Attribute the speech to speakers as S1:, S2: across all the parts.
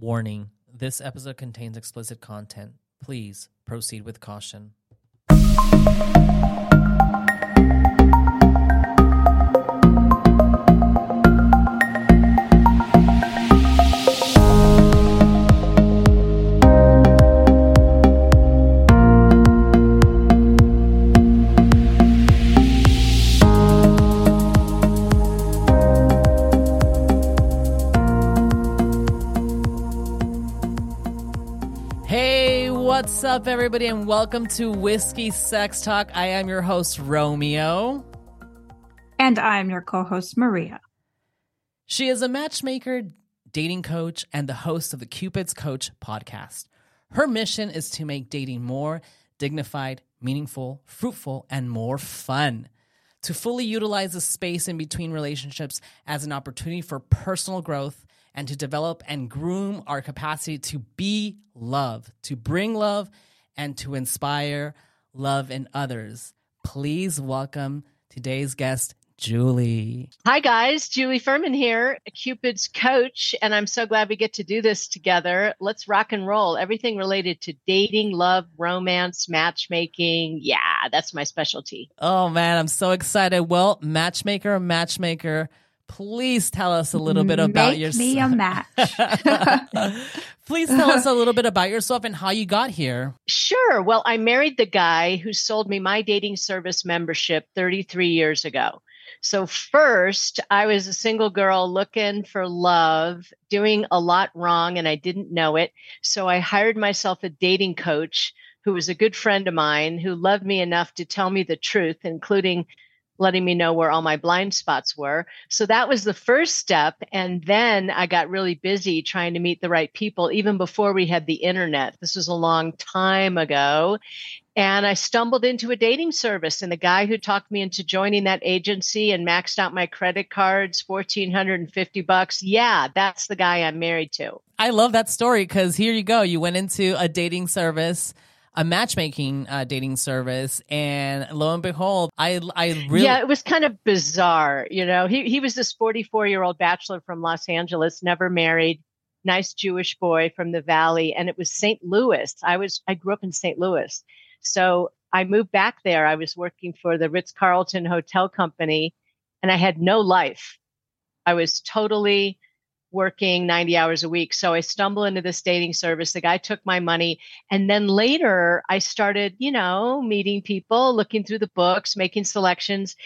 S1: Warning this episode contains explicit content. Please proceed with caution. Up, everybody, and welcome to Whiskey Sex Talk. I am your host, Romeo.
S2: And I'm your co host, Maria.
S1: She is a matchmaker, dating coach, and the host of the Cupid's Coach podcast. Her mission is to make dating more dignified, meaningful, fruitful, and more fun. To fully utilize the space in between relationships as an opportunity for personal growth and to develop and groom our capacity to be love, to bring love, and to inspire love in others. Please welcome today's guest, Julie.
S3: Hi, guys. Julie Ferman here, Cupid's coach, and I'm so glad we get to do this together. Let's rock and roll. Everything related to dating, love, romance, matchmaking. Yeah, that's my specialty.
S1: Oh, man, I'm so excited. Well, matchmaker, matchmaker, please tell us a little bit about
S2: Make
S1: yourself.
S2: me a match.
S1: please tell us a little bit about yourself and how you got here.
S3: Sure. Well, I married the guy who sold me my dating service membership 33 years ago. So, first, I was a single girl looking for love, doing a lot wrong, and I didn't know it. So, I hired myself a dating coach who was a good friend of mine who loved me enough to tell me the truth, including letting me know where all my blind spots were. So that was the first step. And then I got really busy trying to meet the right people, even before we had the internet. This was a long time ago. And I stumbled into a dating service, and the guy who talked me into joining that agency and maxed out my credit cards, fourteen hundred and fifty bucks. Yeah, that's the guy I'm married to.
S1: I love that story because here you go. You went into a dating service, a matchmaking uh, dating service, and lo and behold, I I really
S3: yeah, it was kind of bizarre. You know, he he was this 44 year old bachelor from Los Angeles, never married, nice Jewish boy from the Valley, and it was St. Louis. I was I grew up in St. Louis, so I moved back there. I was working for the Ritz Carlton Hotel Company, and I had no life. I was totally working 90 hours a week. So I stumble into this dating service. The guy took my money. And then later I started, you know, meeting people, looking through the books, making selections.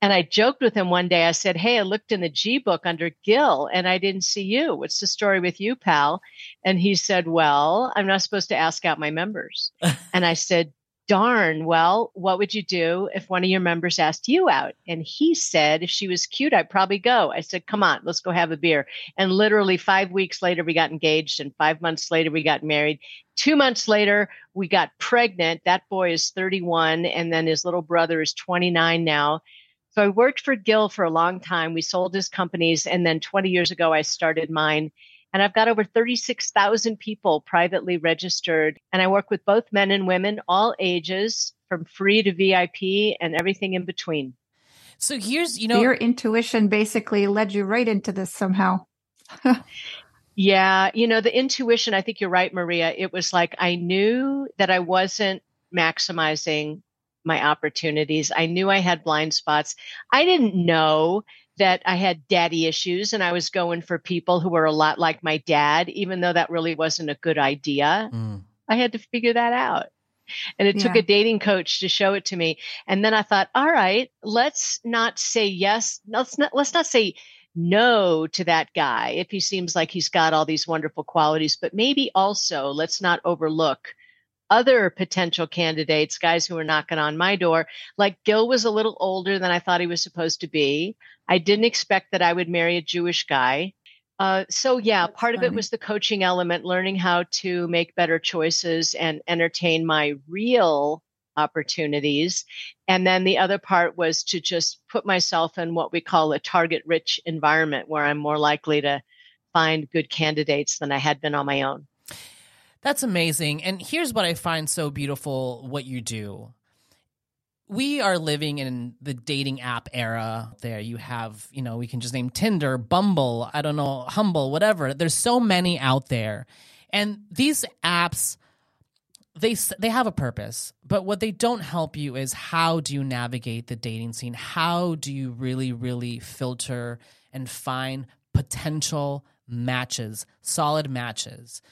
S3: And I joked with him one day. I said, Hey, I looked in the G book under Gil and I didn't see you. What's the story with you, pal? And he said, Well, I'm not supposed to ask out my members. and I said, darn, well, what would you do if one of your members asked you out? And he said, if she was cute, I'd probably go. I said, come on, let's go have a beer. And literally five weeks later, we got engaged. And five months later, we got married. Two months later, we got pregnant. That boy is 31. And then his little brother is 29 now. So I worked for Gil for a long time. We sold his companies. And then 20 years ago, I started mine. And I've got over 36,000 people privately registered. And I work with both men and women, all ages, from free to VIP and everything in between.
S1: So here's, you know,
S2: Your intuition basically led you right into this somehow.
S3: yeah. You know, the intuition, I think you're right, Maria. It was like I knew that I wasn't maximizing my opportunities. I knew I had blind spots. I didn't know that I had daddy issues and I was going for people who were a lot like my dad, even though that really wasn't a good idea.
S1: Mm.
S3: I had to figure that out. And it took a dating coach to show it to me. And then I thought, all right, let's not say yes. Let's not, let's not say no to that guy if he seems like he's got all these wonderful qualities, but maybe also let's not overlook other potential candidates, guys who were knocking on my door. Like Gil was a little older than I thought he was supposed to be. I didn't expect that I would marry a Jewish guy. Uh, so yeah,
S2: That's
S3: part of it was the coaching element, learning how to make better choices and entertain my real opportunities. And then the other part was to just put myself in what we call a target rich environment where I'm more likely to find good candidates than I had been on my own.
S1: That's amazing. And here's what I find so beautiful what you do. We are living in the dating app era there. You have you know we can just name tinder bumble i don't know humble whatever. There's so many out there. And these apps they they have a purpose. But what they don't help you is how do you navigate the dating scene? How do you really really filter and find potential matches solid matches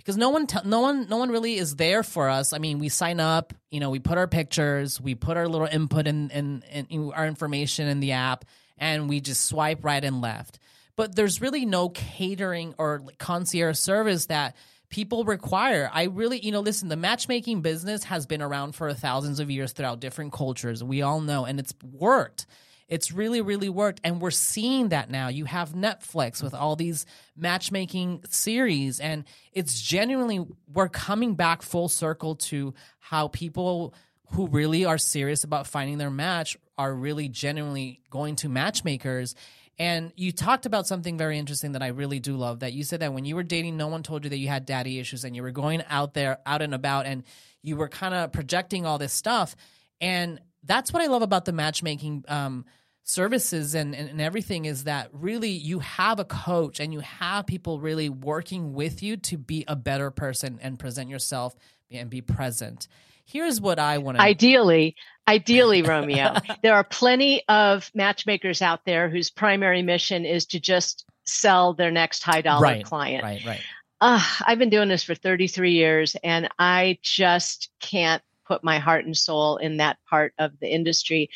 S1: because no one te- no one no one really is there for us. I mean, we sign up, you know, we put our pictures, we put our little input in, in, in our information in the app, and we just swipe right and left. But there's really no catering or concierge service that people require. I really, you know, listen, the matchmaking business has been around for thousands of years throughout different cultures. We all know, and it's worked. It's really, really worked. And we're seeing that now. You have Netflix with all these matchmaking series, and it's genuinely, we're coming back full circle to how people who really are serious about finding their match are really genuinely going to matchmakers. And you talked about something very interesting that I really do love that you said that when you were dating, no one told you that you had daddy issues and you were going out there, out and about, and you were kind of projecting all this stuff. And that's what I love about the matchmaking um, services and, and, and, everything is that really you have a coach and you have people really working with you to be a better person and present yourself and be present. Here's what I want to
S3: Ideally, ideally, Romeo, there are plenty of matchmakers out there whose primary mission is to just sell their next high dollar
S1: right,
S3: client.
S1: Right, right.
S3: Uh, I've been doing this for 33 years and I just can't put my heart and soul in that part of the industry.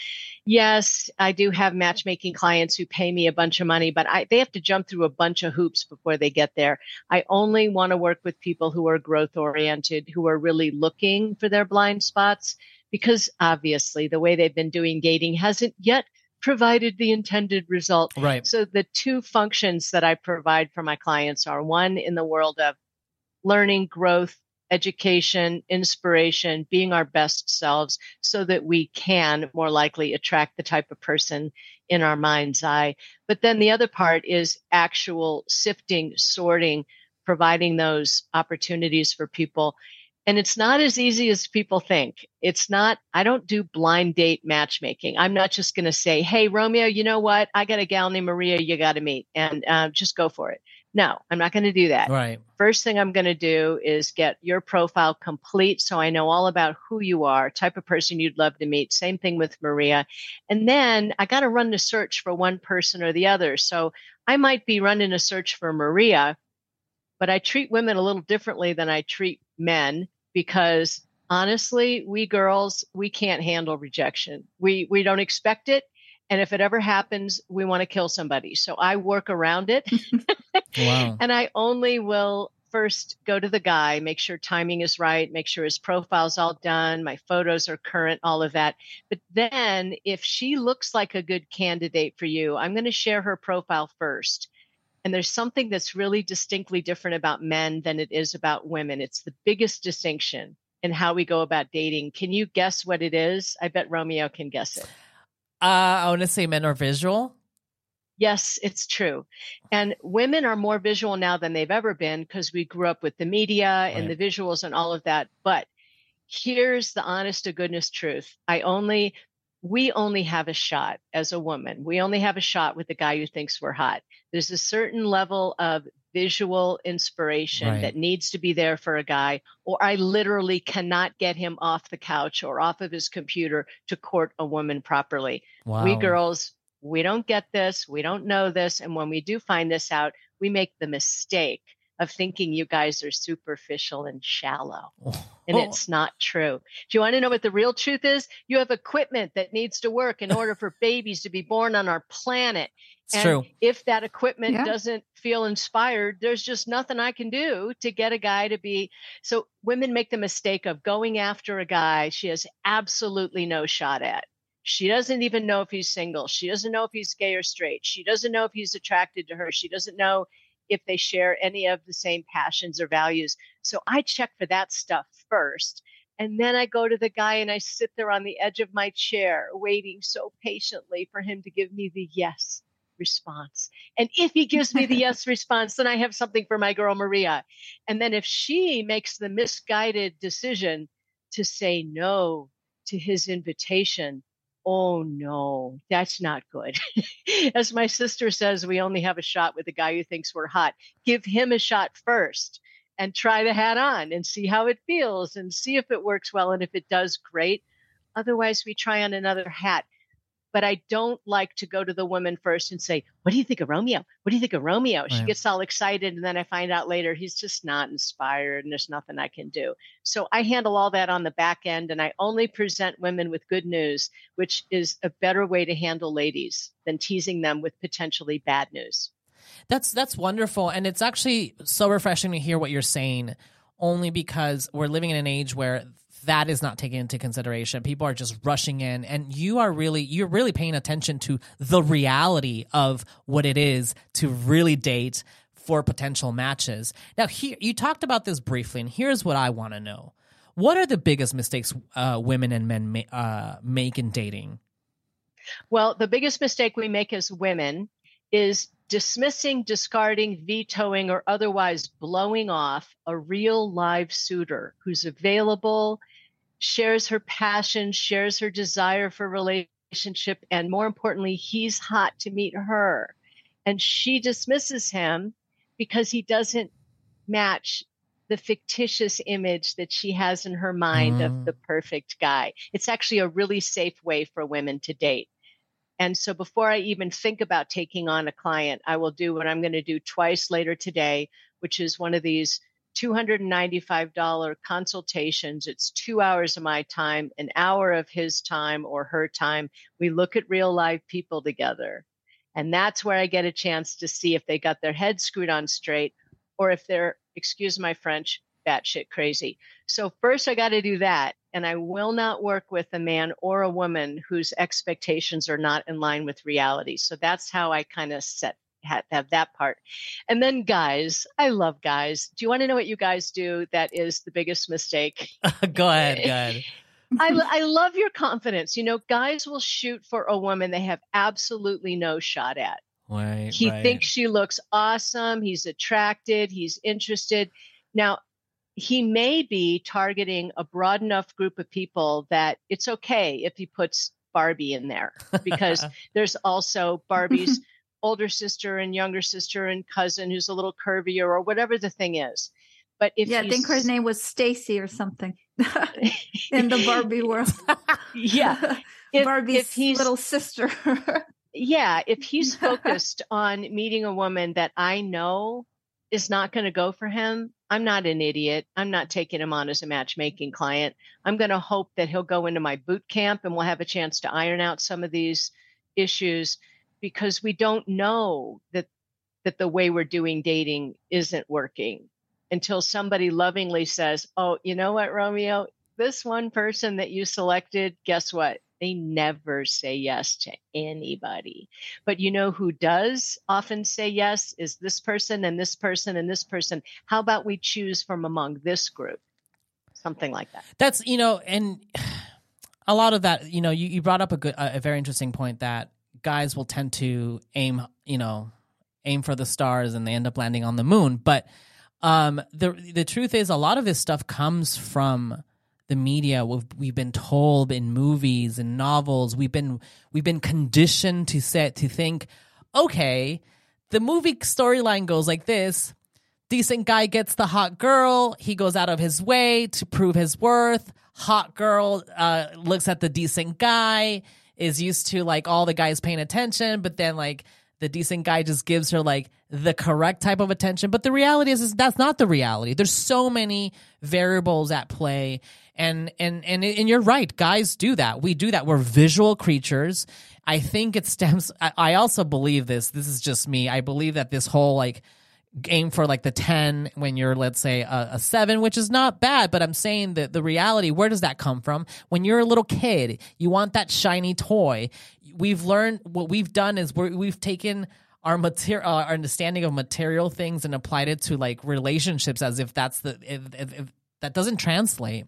S3: Yes, I do have matchmaking clients who pay me a bunch of money, but I, they have to jump through a bunch of hoops before they get there. I only want to work with people who are growth oriented, who are really looking for their blind spots, because obviously the way they've been doing dating hasn't yet provided the intended result.
S1: Right.
S3: So the two functions that I provide for my clients are one in the world of learning, growth, education, inspiration, being our best selves so that we can more likely attract the type of person in our mind's eye. But then the other part is actual sifting, sorting, providing those opportunities for people. And it's not as easy as people think. It's not, I don't do blind date matchmaking. I'm not just going to say, Hey, Romeo, you know what? I got a gal named Maria you got to meet and uh, just go for it. No, I'm not going to do that.
S1: Right.
S3: First thing I'm going to do is get your profile complete so I know all about who you are, type of person you'd love to meet. Same thing with Maria. And then I got to run the search for one person or the other. So I might be running a search for Maria, but I treat women a little differently than I treat men because honestly, we girls, we can't handle rejection. We we don't expect it and if it ever happens, we want to kill somebody. So I work around it. wow. And I only will first go to the guy, make sure timing is right, make sure his profile's all done, my photos are current, all of that. But then if she looks like a good candidate for you, I'm going to share her profile first. And there's something that's really distinctly different about men than it is about women. It's the biggest distinction in how we go about dating. Can you guess what it is? I bet Romeo can guess it.
S1: Uh, I want to say men are visual.
S3: Yes, it's true. And women are more visual now than they've ever been because we grew up with the media and the visuals and all of that. But here's the honest to goodness truth. I only, we only have a shot as a woman. We only have a shot with the guy who thinks we're hot. There's a certain level of visual inspiration right. that needs to be there for a guy, or I literally cannot get him off the couch or off of his computer to court a woman properly. Wow. We girls, we don't get this. We don't know this. And when we do find this out, we make the mistake of thinking you guys are superficial and shallow. And it's not true. Do you want to know what the real truth is? You have equipment that needs to work in order for babies to be born on our planet.
S1: It's and true.
S3: if that equipment yeah. doesn't feel inspired, there's just nothing I can do to get a guy to be. So women make the mistake of going after a guy she has absolutely no shot at. She doesn't even know if he's single. She doesn't know if he's gay or straight. She doesn't know if he's attracted to her. She doesn't know if they share any of the same passions or values. So I check for that stuff first. And then I go to the guy and I sit there on the edge of my chair, waiting so patiently for him to give me the yes response. And if he gives me the yes response, then I have something for my girl Maria. And then if she makes the misguided decision to say no to his invitation, oh no, that's not good. As my sister says, we only have a shot with the guy who thinks we're hot. Give him a shot first and try the hat on and see how it feels and see if it works well. And if it does, great. Otherwise, we try on another hat but I don't like to go to the woman first and say, What do you think of Romeo? What do you think of Romeo? Right. She gets all excited. And then I find out later he's just not inspired and there's nothing I can do. So I handle all that on the back end and I only present women with good news, which is a better way to handle ladies than teasing them with potentially bad news.
S1: That's that's wonderful. And it's actually so refreshing to hear what you're saying only because we're living in an age where that is not taken into consideration. People are just rushing in and you are really you're really paying attention to the reality of what it is to really date for potential matches. Now here you talked about this briefly and here's what I want to know. What are the biggest mistakes uh, women and men ma- uh, make in dating?
S3: Well, the biggest mistake we make as women is dismissing, discarding, vetoing, or otherwise blowing off a real live suitor who's available shares her passion, shares her desire for relationship, and more importantly, he's hot to meet her. And she dismisses him because he doesn't match the fictitious image that she has in her mind mm. of the perfect guy. It's actually a really safe way for women to date. And so before I even think about taking on a client, I will do what I'm going to do twice later today, which is one of these $295 consultations. It's two hours of my time, an hour of his time or her time. We look at real live people together. And that's where I get a chance to see if they got their head screwed on straight or if they're, excuse my French, batshit crazy. So first I got to do that. And I will not work with a man or a woman whose expectations are not in line with reality. So that's how I kind of set have, have that part. And then guys, I love guys. Do you want to know what you guys do that is the biggest mistake?
S1: go ahead, go ahead.
S3: I, I love your confidence. You know, guys will shoot for a woman they have absolutely no shot at.
S1: Right.
S3: He
S1: right.
S3: thinks she looks awesome. He's attracted. He's interested. Now, he may be targeting a broad enough group of people that it's okay if he puts Barbie in there because there's also Barbie's older sister and younger sister and cousin who's a little curvier or whatever the thing is. But if
S2: yeah, I think her name was Stacy or something in the Barbie world.
S3: yeah,
S2: if, Barbie's if he's, little sister.
S3: yeah, if he's focused on meeting a woman that I know is not going to go for him, I'm not an idiot. I'm not taking him on as a matchmaking client. I'm going to hope that he'll go into my boot camp and we'll have a chance to iron out some of these issues because we don't know that that the way we're doing dating isn't working until somebody lovingly says, "Oh, you know what, Romeo? This one person that you selected, guess what? They never say yes to anybody. But you know who does often say yes is this person and this person and this person. How about we choose from among this group? Something like that.
S1: That's, you know, and a lot of that, you know, you, you brought up a good, a very interesting point that guys will tend to aim, you know, aim for the stars and they end up landing on the moon. But um, the the truth is, a lot of this stuff comes from the media. We've, we've been told in movies and novels. We've been we've been conditioned to set to think, okay, the movie storyline goes like this. Decent guy gets the hot girl. He goes out of his way to prove his worth. Hot girl uh, looks at the decent guy is used to like all the guys paying attention, but then like the decent guy just gives her like the correct type of attention. But the reality is, is that's not the reality. There's so many variables at play. And, and, and, and you're right. Guys do that. We do that. We're visual creatures. I think it stems, I, I also believe this. This is just me. I believe that this whole like, aim for like the 10 when you're let's say a, a, 7 which is not bad but i'm saying that the reality where does that come from? When you're a little kid you want that shiny toy. We've learned what we've done is we have taken our material uh, our understanding of material things and applied it to like relationships as if that's the if, if, if that doesn't translate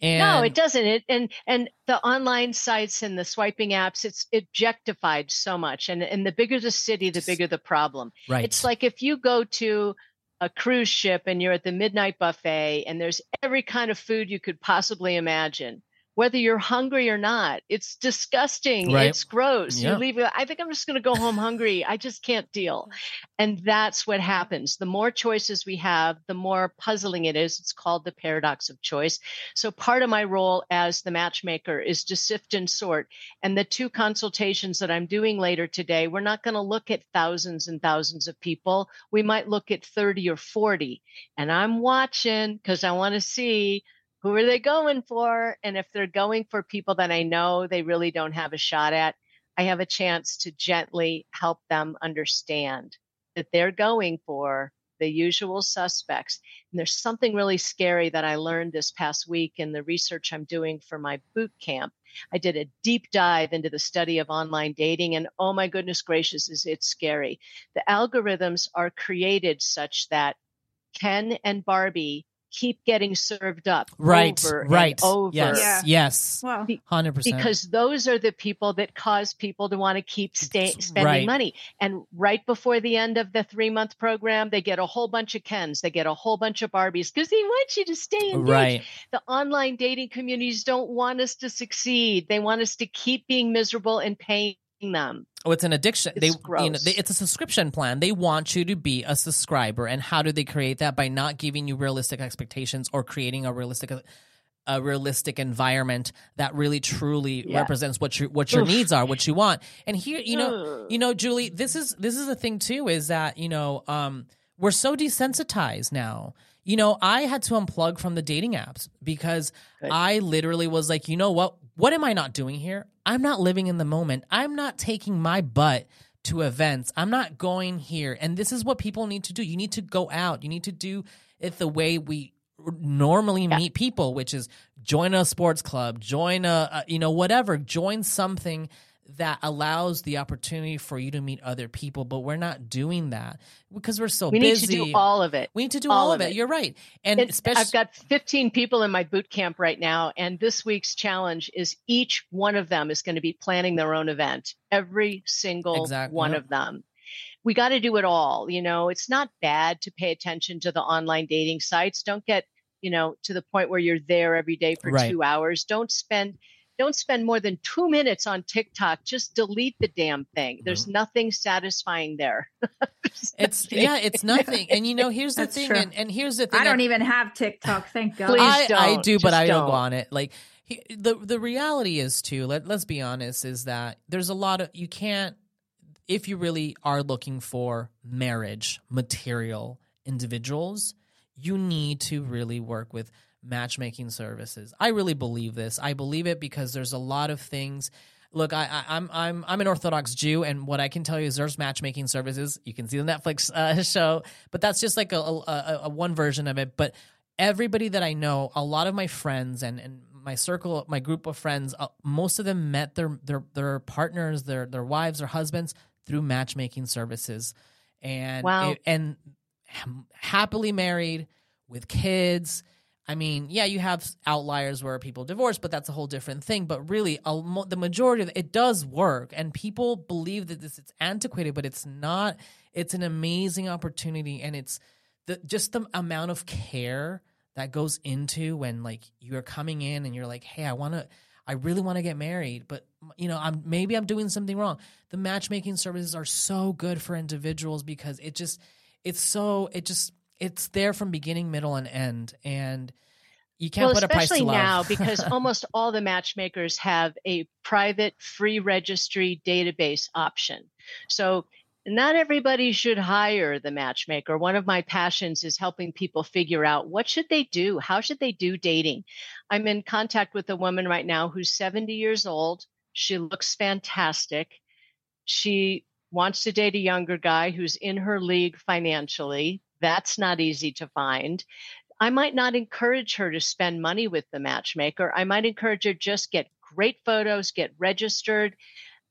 S3: and no, it doesn't. It and and the online sites and the swiping apps, it's objectified so much. And and the bigger the city, the bigger the problem.
S1: Right.
S3: It's like if you go to a cruise ship and you're at the midnight buffet and there's every kind of food you could possibly imagine. Whether you're hungry or not. It's disgusting.
S1: Right.
S3: It's gross.
S1: Yeah.
S3: You leave. I think I'm just going to go home hungry. I just can't deal. And that's what happens. The more choices we have, the more puzzling it is. It's called the paradox of choice. So part of my role as the matchmaker is to sift and sort. And the two consultations that I'm doing later today, we're not going to look at thousands and thousands of people. We might look at 30 or 40. And I'm watching because I want to see who are they going for? And if they're going for people that I know they really don't have a shot at, I have a chance to gently help them understand that they're going for the usual suspects. And there's something really scary that I learned this past week in the research I'm doing for my boot camp. I did a deep dive into the study of online dating, and oh my goodness gracious, is it scary. The algorithms are created such that Ken and Barbie keep getting served up
S1: Right.
S3: over
S1: right.
S3: and over
S1: Yes.
S2: Yeah.
S1: Yes.
S2: Well,
S1: Hundred percent.
S3: because those are the people that cause people to want to keep stay, spending
S1: Right.
S3: money. And right before the end of the three month program, they get a whole bunch of Kens, they get a whole bunch of Barbies because they want you to stay engaged.
S1: Right.
S3: The online dating communities don't want us to succeed. They want us to keep being miserable and paying them.
S1: Oh, it's an addiction.
S3: It's
S1: they, you know, they, it's a subscription plan. They want you to be a subscriber, and how do they create that? By not giving you realistic expectations or creating a realistic, a realistic environment that really truly
S3: Yeah.
S1: represents what your what your
S3: Oof.
S1: needs are, what you want. And here, you know, you know, Julie, this is this is the thing too. Is that you know, um, we're so desensitized now. You know, I had to unplug from the dating apps because
S3: Good.
S1: I literally was like, you know what? What am I not doing here? I'm not living in the moment. I'm not taking my butt to events. I'm not going here. And this is what people need to do. You need to go out. You need to do it the way we normally
S3: Yeah.
S1: meet people, which is join a sports club, join a, a you know whatever, join something that allows the opportunity for you to meet other people, but we're not doing that because we're so busy.
S3: we need to do all of it.
S1: we need to do
S3: all
S1: all, of it.
S3: it.
S1: You're right. And
S3: It-
S1: especially
S3: I've got 15 people in my boot camp right now, and this week's challenge is each one of them is going to be planning their own event. Every single
S1: Exactly,
S3: one of them. We got to do it all. You know, it's not bad to pay attention to the online dating sites. Don't get, you know, to the point where you're there every day for
S1: Right.
S3: two hours. Don't spend don't spend more than two minutes on TikTok. Just delete the damn thing. Mm-hmm. There's nothing satisfying there.
S1: It's
S3: nothing.
S1: yeah, it's nothing. And you know, here's the
S2: That's
S1: thing, and, and here's the thing.
S2: I don't
S1: that-
S2: even have TikTok. Thank God.
S3: Please
S1: I, I
S3: don't.
S1: do, but
S3: Just
S1: I don't
S3: don't.
S1: go on it. Like he, the the reality is too. Let let's be honest. Is that there's a lot of you can't if you really are looking for marriage material individuals. You need to really work with matchmaking services. I really believe this. I believe it because there's a lot of things. Look, I, I, I'm I'm I'm an Orthodox Jew, and what I can tell you is there's matchmaking services. You can see the Netflix uh, show, but that's just like a, a, a, one version of it. But everybody that I know, a lot of my friends and, and my circle, my group of friends, uh, most of them met their their their partners, their their wives, or husbands through matchmaking services, and
S3: Wow.
S1: it- and happily married with kids. I mean, yeah, you have outliers where people divorce, but that's a whole different thing. But really, a, the majority of it, does work, and people believe that this it's antiquated, but it's not. It's an amazing opportunity, and it's the just the amount of care that goes into when like you're coming in and you're like, hey, I want to, I really want to get married, but you know, I'm maybe I'm doing something wrong. The matchmaking services are so good for individuals because it just, it's so, it just, it's there from beginning, middle, and end, and you can't
S3: well,
S1: put a price to
S3: especially now because almost all the matchmakers have a private free registry database option. So not everybody should hire the matchmaker. One of my passions is helping people figure out what should they do? How should they do dating? I'm in contact with a woman right now who's 70 years old. She looks fantastic. She wants to date a younger guy who's in her league financially. That's not easy to find. I might not encourage her to spend money with the matchmaker. I might encourage her just get great photos, get registered.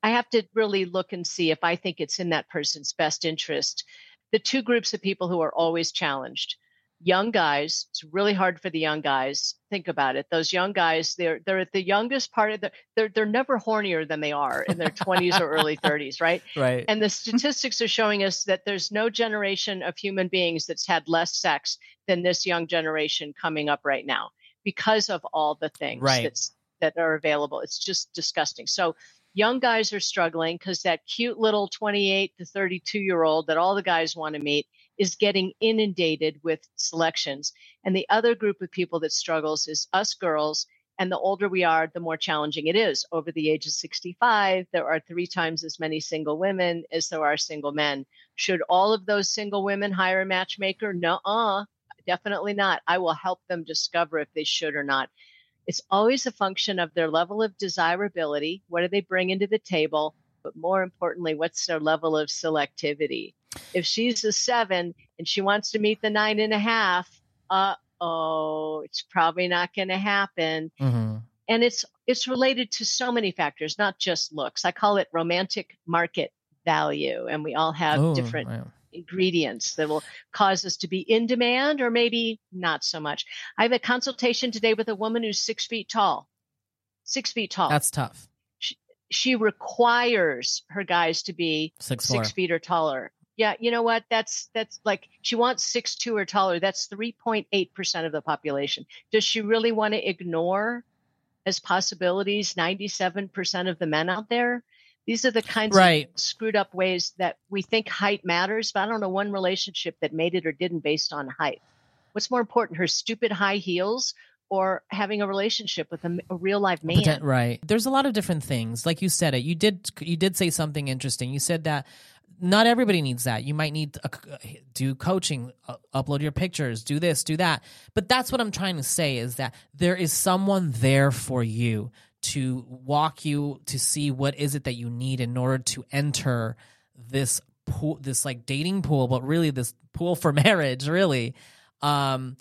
S3: I have to really look and see if I think it's in that person's best interest. The two groups of people who are always challenged. Young guys, it's really hard for the young guys. Think about it. Those young guys, they're they're at the youngest part of the they're they're never hornier than they are in their 20s or early 30s, right?
S1: right?
S3: And the statistics are showing us that there's no generation of human beings that's had less sex than this young generation coming up right now because of all the things
S1: Right.
S3: that's that are available. It's just disgusting. So young guys are struggling because that cute little 28 to 32 year old that all the guys want to meet is getting inundated with selections. And the other group of people that struggles is us girls. And the older we are, the more challenging it is. Over the age of 65, there are three times as many single women as there are single men. Should all of those single women hire a matchmaker? No, uh, definitely not. I will help them discover if they should or not. It's always a function of their level of desirability. What do they bring into the table? But more importantly, what's their level of selectivity? If she's a seven and she wants to meet the nine and a half, uh oh, it's probably not going to happen. Mm-hmm. And it's it's related to so many factors, not just looks. I call it romantic market value, and we all have oh, different wow ingredients that will cause us to be in demand or maybe not so much. I have a consultation today with a woman who's six feet tall. Six feet tall.
S1: That's tough.
S3: She, she requires her guys to be six, six feet or taller. Yeah, you know what? That's that's like she wants six two or taller. That's three point eight percent of the population. Does she really want to ignore as possibilities ninety seven percent of the men out there? These are the kinds right. of screwed up ways that we think height matters, but I don't know one relationship that made it or didn't based on height. What's more important, her stupid high heels or having a relationship with a, a real life man?
S1: Right. There's a lot of different things. Like you said it. You did you did say something interesting. You said that not everybody needs that. You might need a, do coaching, uh, upload your pictures, do this, do that. But that's what I'm trying to say is that there is someone there for you to walk you to see what is it that you need in order to enter this pool this like dating pool but really this pool for marriage really um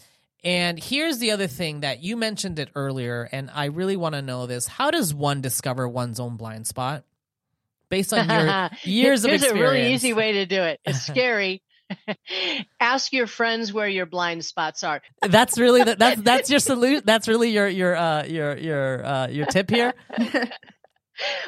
S1: and here's the other thing that you mentioned it earlier and i really want to know this how does one discover one's own blind spot based on your years of
S3: experience
S1: here's a
S3: really easy way to do it it's scary Ask your friends where your blind spots are.
S1: That's really the, that's that's your salute. That's really your your uh, your your uh, your tip here.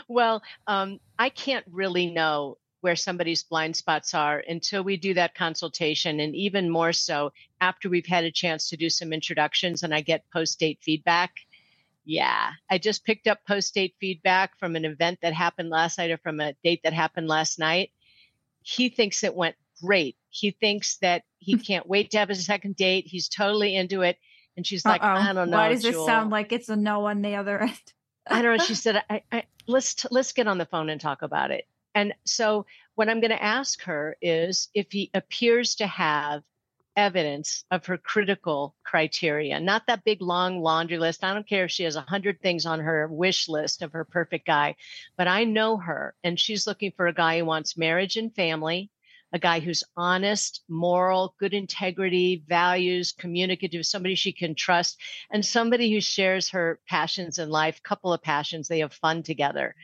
S3: well, um, I can't really know where somebody's blind spots are until we do that consultation, and even more so after we've had a chance to do some introductions and I get post date feedback. Yeah, I just picked up post date feedback from an event that happened last night or from a date that happened last night. He thinks it went great. He thinks that he can't wait to have a second date. He's totally into it. And she's like, Uh-oh. I don't know.
S2: Why does
S3: Jewel.
S2: it sound like it's a no on the other end?
S3: I don't know. She said, I, I, let's, t- let's get on the phone and talk about it. And so what I'm going to ask her is if he appears to have evidence of her critical criteria, not that big long laundry list. I don't care if she has a hundred things on her wish list of her perfect guy, but I know her and she's looking for a guy who wants marriage and family, a guy who's honest, moral, good integrity, values, communicative, somebody she can trust, and somebody who shares her passions in life, couple of passions, they have fun together.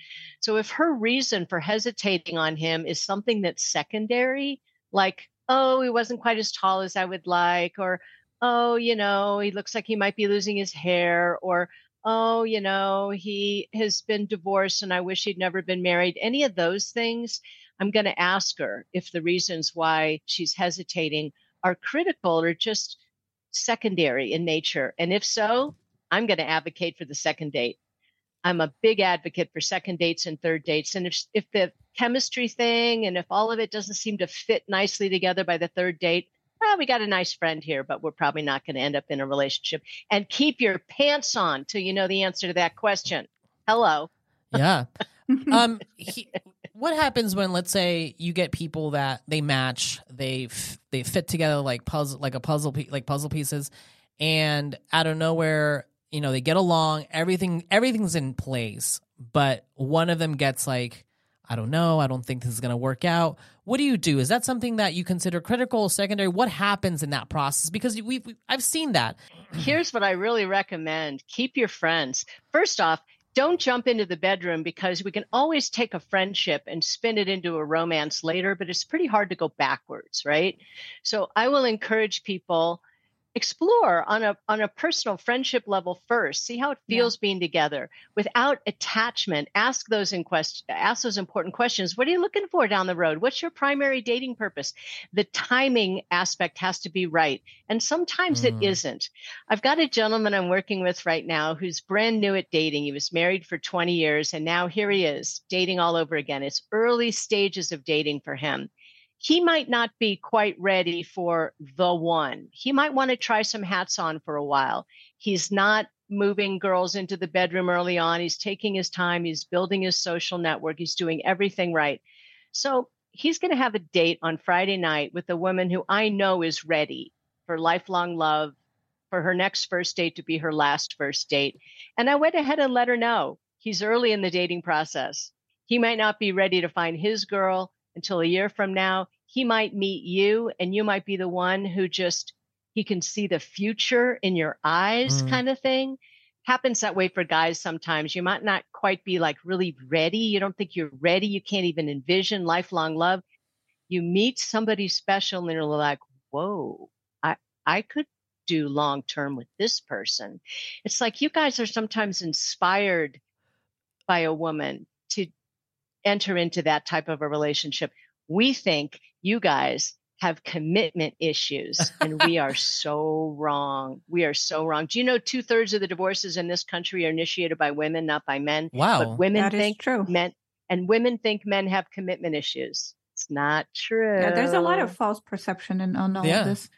S3: So if her reason for hesitating on him is something that's secondary, like, oh, he wasn't quite as tall as I would like, or oh, you know, he looks like he might be losing his hair, or oh, you know, he has been divorced and I wish he'd never been married. Any of those things, I'm going to ask her if the reasons why she's hesitating are critical or just secondary in nature. And if so, I'm going to advocate for the second date. I'm a big advocate for second dates and third dates. And if, if the chemistry thing and if all of it doesn't seem to fit nicely together by the third date, well, we got a nice friend here, but we're probably not going to end up in a relationship. And keep your pants on till you know the answer to that question. Hello.
S1: Yeah. um, he, what happens when let's say you get people that they match they f- they fit together like puzzle like a puzzle pe- like puzzle pieces and out of nowhere you know they get along everything everything's in place but one of them gets like i don't know i don't think this is going to work out. What do you do? Is that something that you consider critical secondary? What happens in that process? Because we've, i've seen that.
S3: Here's what i really recommend. Keep your friends. First off don't jump into the bedroom because we can always take a friendship and spin it into a romance later, but it's pretty hard to go backwards, right? So I will encourage people explore on a on a personal friendship level first see how it feels yeah. being together without attachment. Ask those in quest- ask those important questions. What are you looking for down the road? What's your primary dating purpose? The timing aspect has to be right and sometimes mm. it isn't. I've got a gentleman i'm working with right now who's brand new at dating. He was married for 20 years and now here he is dating all over again. It's early stages of dating for him he might not be quite ready for the one. He might want to try some hats on for a while. He's not moving girls into the bedroom early on. He's taking his time. He's building his social network. He's doing everything right. So he's going to have a date on Friday night with a woman who I know is ready for lifelong love, for her next first date to be her last first date. And I went ahead and let her know he's early in the dating process. He might not be ready to find his girl until a year from now. He might meet you and you might be the one who just, he can see the future in your eyes mm. kind of thing. Happens that way for guys sometimes. You might not quite be like really ready. You don't think you're ready. You can't even envision lifelong love. You meet somebody special and you're like, whoa, I, I could do long term with this person. It's like you guys are sometimes inspired by a woman to enter into that type of a relationship. We think you guys have commitment issues and we are so wrong. We are so wrong. Do you know two thirds of the divorces in this country are initiated by women, not by men?
S1: Wow.
S3: But women
S2: that
S3: think
S2: true.
S3: men and women think men have commitment issues. It's not true.
S2: Yeah, there's a lot of false perception in on all yeah. of this.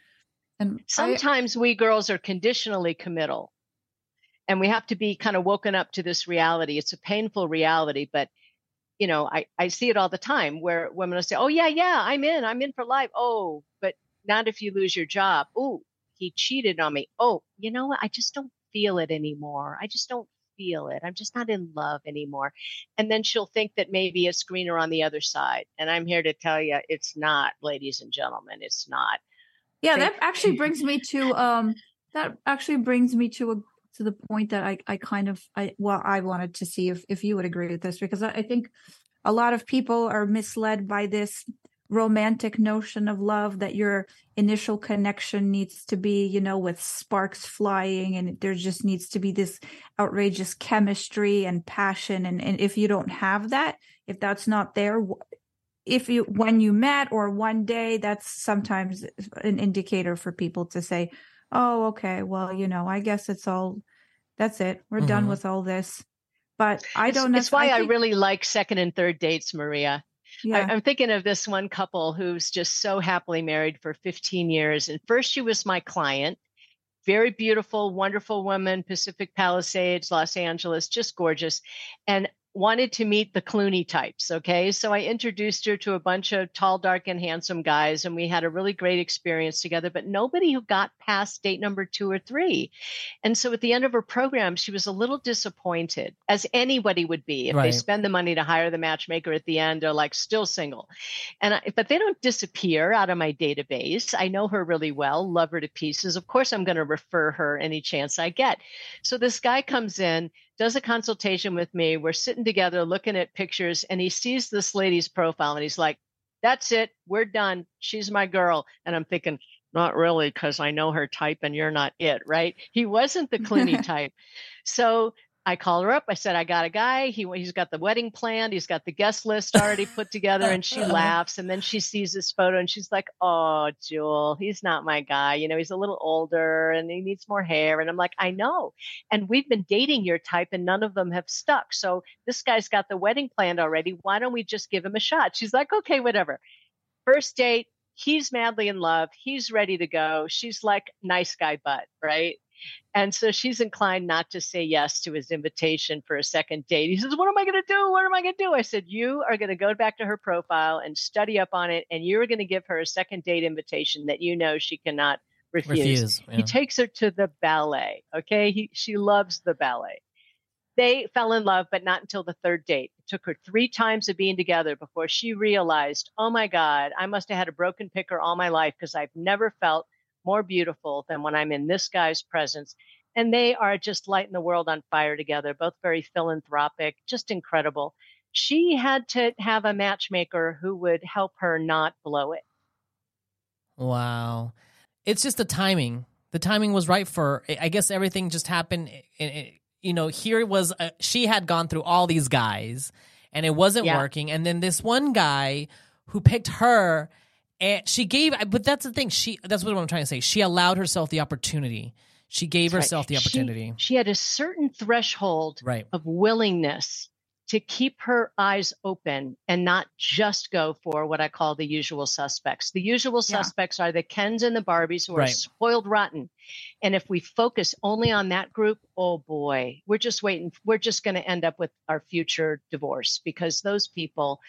S3: And sometimes I, we girls are conditionally committal. And we have to be kind of woken up to this reality. It's a painful reality, but you know, I, I see it all the time where women will say, Oh, yeah, yeah, I'm in, I'm in for life. Oh, but not if you lose your job. Oh, he cheated on me. Oh, you know what? I just don't feel it anymore. I just don't feel it. I'm just not in love anymore. And then she'll think that maybe it's greener on the other side. And I'm here to tell you it's not, ladies and gentlemen, it's not.
S2: Yeah, that actually brings me to um that actually brings me to a to the point that I, I kind of I well I wanted to see if if you would agree with this because I, I think a lot of people are misled by this romantic notion of love that your initial connection needs to be you know with sparks flying and there just needs to be this outrageous chemistry and passion and, and if you don't have that if that's not there if you when you met or one day that's sometimes an indicator for people to say oh, okay, well, you know, I guess it's all, that's it. We're mm-hmm. done with all this. But I don't know.
S3: That's why I, think, I, really like second and third dates, Maria. Yeah. I, am thinking of this one couple who's just so happily married for 15 years. And first, she was my client. Very beautiful, wonderful woman, Pacific Palisades, Los Angeles, just gorgeous. And wanted to meet the Clooney types. Okay. So I introduced her to a bunch of tall, dark, and handsome guys, and we had a really great experience together, but nobody who got past date number two or three. And so at the end of her program, she was a little disappointed, as anybody would be if right. they spend the money to hire the matchmaker at the end, they're like still single. And I, but they don't disappear out of my database. I know her really well, love her to pieces. Of course, I'm going to refer her any chance I get. So this guy comes in does a consultation with me. We're sitting together looking at pictures, and he sees this lady's profile and he's like, That's it. We're done. She's my girl. And I'm thinking, Not really, because I know her type and you're not it, right? He wasn't the Clooney type. So I call her up. I said, I got a guy. He, he's got the wedding planned. He's got the guest list already put together. And she laughs. And then she sees this photo and she's like, Oh, Jewel, he's not my guy. You know, he's a little older and he needs more hair. And I'm like, I know. And we've been dating your type and none of them have stuck. So this guy's got the wedding planned already. Why don't we just give him a shot? She's like, Okay, whatever. First date, he's madly in love. He's ready to go. She's like, nice guy, butt, right? And so she's inclined not to say yes to his invitation for a second date. He says, What am I going to do? What am I going to do? I said, You are going to go back to her profile and study up on it, and you're going to give her a second date invitation that you know she cannot refuse. refuse yeah. He takes her to the ballet. Okay. He, she loves the ballet. They fell in love, but not until the third date. It took her three times of being together before she realized, oh my God, I must have had a broken picker all my life because I've never felt more beautiful than when I'm in this guy's presence. And they are just lighting the world on fire together, both very philanthropic, just incredible. She had to have a matchmaker who would help her not blow it.
S1: Wow. It's just the timing. The timing was right for. I guess everything just happened. It, it, you know, here was a, she had gone through all these guys, and it wasn't
S3: Yeah.
S1: working. And then this one guy who picked her, and she gave. But that's the thing. She. That's what I'm trying to say. She allowed herself the opportunity. She gave
S3: That's right.
S1: herself the opportunity.
S3: She, had a certain threshold
S1: right.
S3: of willingness to keep her eyes open and not just go for what I call the usual suspects. The usual
S2: Yeah.
S3: suspects are the Kens and the Barbies who are spoiled rotten. And if we focus only on that group, oh boy, we're just waiting. We're just going to end up with our future divorce because those people,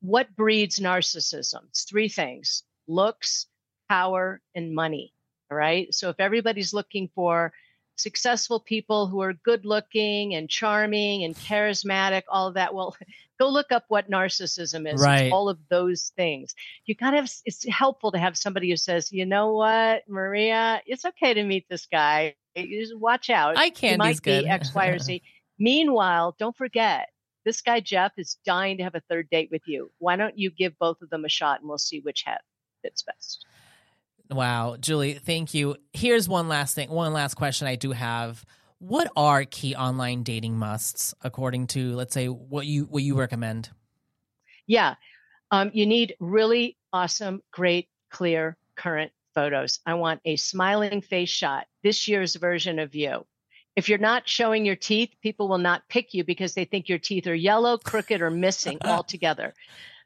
S3: what breeds narcissism? It's three things looks, power, and money. All right. So if everybody's looking for successful people who are good looking and charming and charismatic, all of that. Well, go look up what narcissism is.
S1: Right.
S3: all of those things. You got to have, it's helpful to have somebody who says, you know what, Maria, it's okay to meet this guy. You just watch out.
S1: Eye
S3: He
S1: candy's
S3: might
S1: good.
S3: be X, Y, or Z. Meanwhile, don't forget, this guy, Jeff, is dying to have a third date with you. Why don't you give both of them a shot and we'll see which head fits best?
S1: Wow, Julie, thank you. Here's one last thing, one last question I do have. What are key online dating musts according to let's say what you what you recommend?
S3: Yeah. Um, you need really awesome, great, clear, current photos. I want a smiling face shot, this year's version of you. If you're not showing your teeth, people will not pick you because they think your teeth are yellow, crooked, or missing altogether.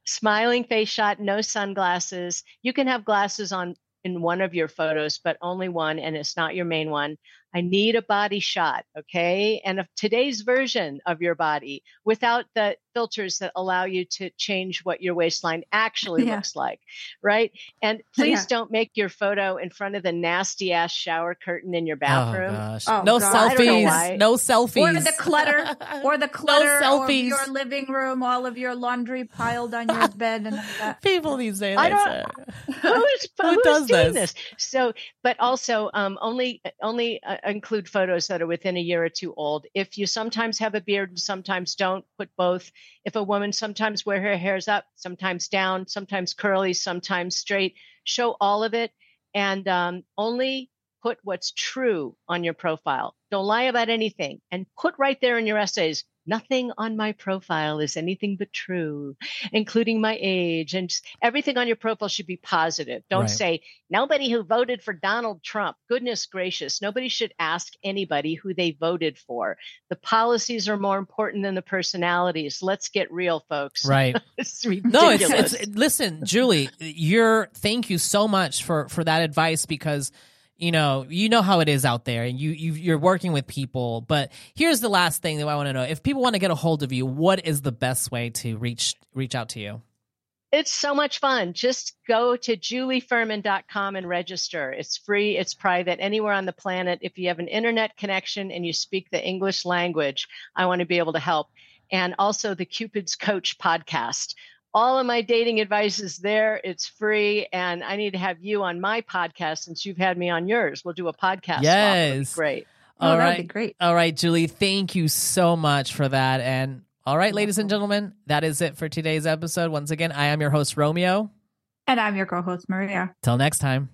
S3: Smiling face shot, no sunglasses. You can have glasses on in one of your photos, but only one, and it's not your main one. I need a body shot, okay? And of today's version of your body without the filters that allow you to change what your waistline actually
S2: Yeah.
S3: looks like, right? And please
S2: Yeah.
S3: don't make your photo in front of the nasty ass shower curtain in your
S1: Oh
S3: bathroom.
S1: gosh,
S2: Oh,
S1: no
S2: God. I
S3: don't know
S1: selfies, no selfies,
S2: Or the clutter, or the clutter of
S1: selfies.
S2: your living room, all of your laundry piled on your bed, and that.
S1: people these days.
S3: I
S1: I
S3: don't- who's,
S1: Who
S3: who's
S1: does
S3: doing
S1: this?
S3: this? So, but also um, only only uh, include photos that are within a year or two old. If you sometimes have a beard and sometimes don't, put both. If a woman sometimes wear her hairs up, sometimes down, sometimes curly, sometimes straight, show all of it, and um, only put what's true on your profile. Don't lie about anything, and put right there in your essays. Nothing on my profile is anything but true, including my age and everything on your profile should be positive. Don't
S1: Right.
S3: say nobody who voted for Donald Trump. Goodness gracious, nobody should ask anybody who they voted for. The policies are more important than the personalities. Let's get real, folks.
S1: Right.
S3: it's
S1: No,
S3: ridiculous.
S1: it's it's listen, Julie, you're thank you so much for for that advice because you know, you know how it is out there and you, you you're working with people, but here's the last thing that I want to know. If people want to get a hold of you, what is the best way to reach reach out to you?
S3: It's so much fun. Just go to julieferman.com and register. It's free, it's private, anywhere on the planet. If you have an internet connection and you speak the English language, I want to be able to help. And also the Cupid's Coach podcast. All of my dating advice is there. It's free. And I need to have you on my podcast since you've had me on yours. We'll do a podcast. swap. Be
S1: Yes.
S3: Great.
S2: Oh,
S1: All
S2: that'd
S1: right.
S2: be great.
S1: All right, Julie, thank you so much for that. And all right, ladies and gentlemen, that is it for today's episode. Once again, I am your host, Romeo.
S2: And I'm your co-host Maria.
S1: Till next time.